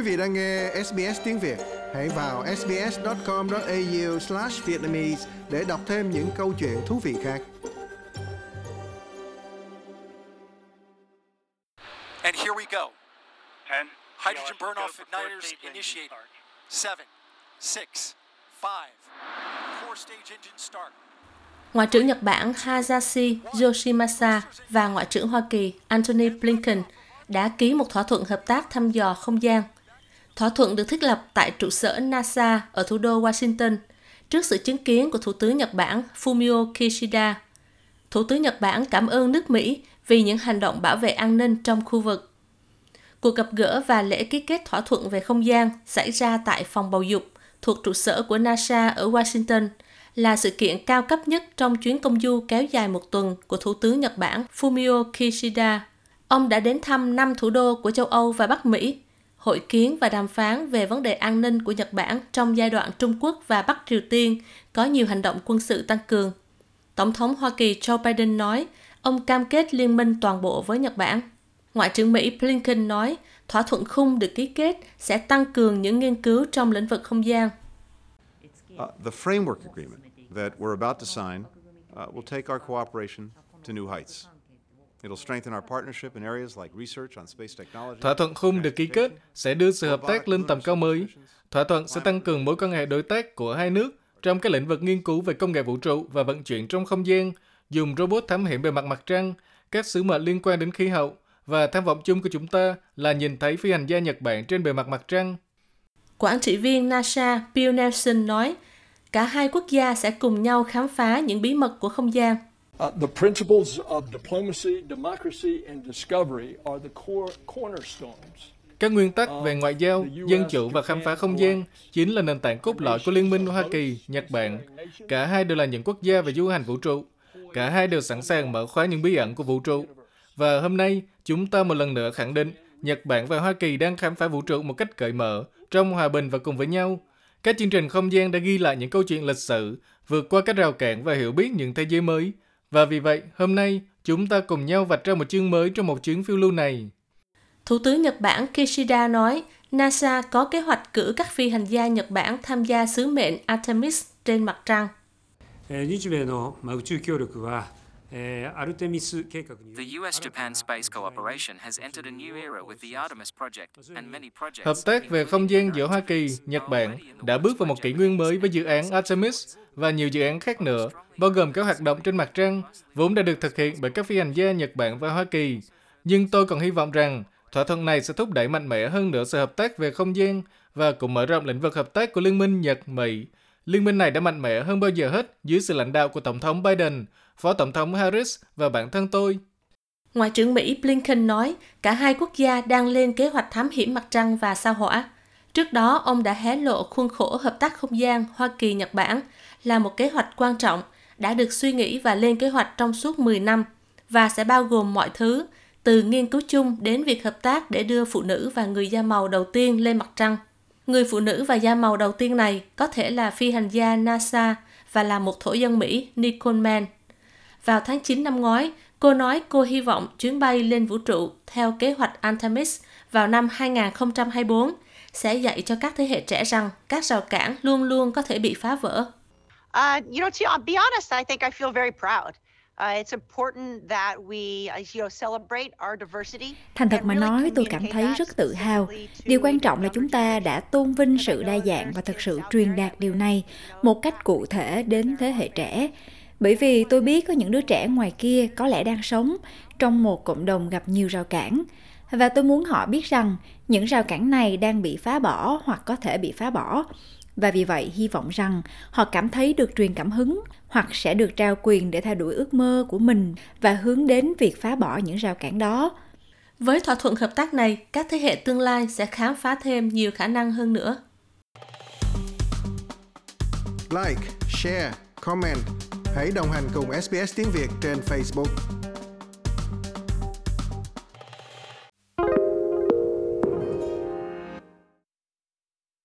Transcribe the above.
Quý vị đang nghe SBS tiếng Việt, hãy vào sbs.com.au/vietnamese để đọc thêm những câu chuyện thú vị khác. And here we go. Ten. Hydrogen for four igniters initiated. Seven, six, five, four stage engine start. Ngoại trưởng Nhật Bản Hayashi Yoshimasa và Ngoại trưởng Hoa Kỳ Antony Blinken đã ký một thỏa thuận hợp tác thăm dò không gian. Thỏa thuận được thiết lập tại trụ sở NASA ở thủ đô Washington trước sự chứng kiến của Thủ tướng Nhật Bản Fumio Kishida. Thủ tướng Nhật Bản cảm ơn nước Mỹ vì những hành động bảo vệ an ninh trong khu vực. Cuộc gặp gỡ và lễ ký kết thỏa thuận về không gian xảy ra tại phòng bầu dục thuộc trụ sở của NASA ở Washington là sự kiện cao cấp nhất trong chuyến công du kéo dài một tuần của Thủ tướng Nhật Bản Fumio Kishida. Ông đã đến thăm năm thủ đô của châu Âu và Bắc Mỹ, hội kiến và đàm phán về vấn đề an ninh của Nhật Bản trong giai đoạn Trung Quốc và Bắc Triều Tiên có nhiều hành động quân sự tăng cường. Tổng thống Hoa Kỳ Joe Biden nói ông cam kết liên minh toàn bộ với Nhật Bản. Ngoại trưởng Mỹ Blinken nói thỏa thuận khung được ký kết sẽ tăng cường những nghiên cứu trong lĩnh vực không gian. Uh, the framework agreement that we're about to sign uh, will take our cooperation to new heights. Thỏa thuận khung được ký kết sẽ đưa sự hợp tác lên tầm cao mới. Thỏa thuận sẽ tăng cường mối quan hệ đối tác của hai nước trong các lĩnh vực nghiên cứu về công nghệ vũ trụ và vận chuyển trong không gian, dùng robot thám hiểm bề mặt mặt trăng, các sứ mệnh liên quan đến khí hậu và tham vọng chung của chúng ta là nhìn thấy phi hành gia Nhật Bản trên bề mặt mặt trăng. Quản trị viên NASA Bill Nelson nói, cả hai quốc gia sẽ cùng nhau khám phá những bí mật của không gian. Uh, the principles of diplomacy, democracy, and discovery are the core cornerstones. Các nguyên tắc về ngoại giao, dân chủ và khám phá không gian chính là nền tảng cốt lõi của Liên minh Hoa Kỳ, Nhật Bản. Cả hai đều là những quốc gia về du hành vũ trụ. Cả hai đều sẵn sàng mở khóa những bí ẩn của vũ trụ. Và hôm nay, chúng ta một lần nữa khẳng định Nhật Bản và Hoa Kỳ đang khám phá vũ trụ một cách cởi mở, trong hòa bình và cùng với nhau. Các chương trình không gian đã ghi lại những câu chuyện lịch sử, vượt qua các rào cản và hiểu biết những thế giới mới. Và vì vậy, hôm nay, chúng ta cùng nhau vạch ra một chương mới trong một chuyến phiêu lưu này. Thủ tướng Nhật Bản Kishida nói NASA có kế hoạch cử các phi hành gia Nhật Bản tham gia sứ mệnh Artemis trên mặt trăng. えー日米のまあ宇宙協力は、 Hợp tác về không gian giữa Hoa Kỳ, Nhật Bản đã bước vào một kỷ nguyên mới với dự án Artemis và nhiều dự án khác nữa, bao gồm các hoạt động trên mặt trăng, vốn đã được thực hiện bởi các phi hành gia Nhật Bản và Hoa Kỳ. Nhưng tôi còn hy vọng rằng thỏa thuận này sẽ thúc đẩy mạnh mẽ hơn nữa sự hợp tác về không gian và cũng mở rộng lĩnh vực hợp tác của Liên minh Nhật-Mỹ Liên minh này đã mạnh mẽ hơn bao giờ hết dưới sự lãnh đạo của Tổng thống Biden, Phó Tổng thống Harris và bản thân tôi. Ngoại trưởng Mỹ Blinken nói cả hai quốc gia đang lên kế hoạch thám hiểm mặt trăng và sao hỏa. Trước đó, ông đã hé lộ khuôn khổ hợp tác không gian Hoa Kỳ-Nhật Bản là một kế hoạch quan trọng đã được suy nghĩ và lên kế hoạch trong suốt 10 năm và sẽ bao gồm mọi thứ, từ nghiên cứu chung đến việc hợp tác để đưa phụ nữ và người da màu đầu tiên lên mặt trăng. Người phụ nữ và da màu đầu tiên này có thể là phi hành gia NASA và là một thổ dân Mỹ Nicole Mann. Vào tháng 9 năm ngoái, cô nói cô hy vọng chuyến bay lên vũ trụ theo kế hoạch Artemis vào năm 2024 sẽ dạy cho các thế hệ trẻ rằng các rào cản luôn luôn có thể bị phá vỡ. Uh, you know, to be honest, I think I feel very proud. It's important that we, you know, celebrate our diversity. Thành thật mà nói, tôi cảm thấy rất tự hào. Điều quan trọng là chúng ta đã tôn vinh sự đa dạng và thực sự truyền đạt điều này một cách cụ thể đến thế hệ trẻ. Bởi vì tôi biết có những đứa trẻ ngoài kia có lẽ đang sống trong một cộng đồng gặp nhiều rào cản. Và tôi muốn họ biết rằng những rào cản này đang bị phá bỏ hoặc có thể bị phá bỏ. Và vì vậy hy vọng rằng họ cảm thấy được truyền cảm hứng hoặc sẽ được trao quyền để theo đuổi ước mơ của mình và hướng đến việc phá bỏ những rào cản đó. Với thỏa thuận hợp tác này, các thế hệ tương lai sẽ khám phá thêm nhiều khả năng hơn nữa. Like, share, comment. Hãy đồng hành cùng SBS tiếng Việt trên Facebook.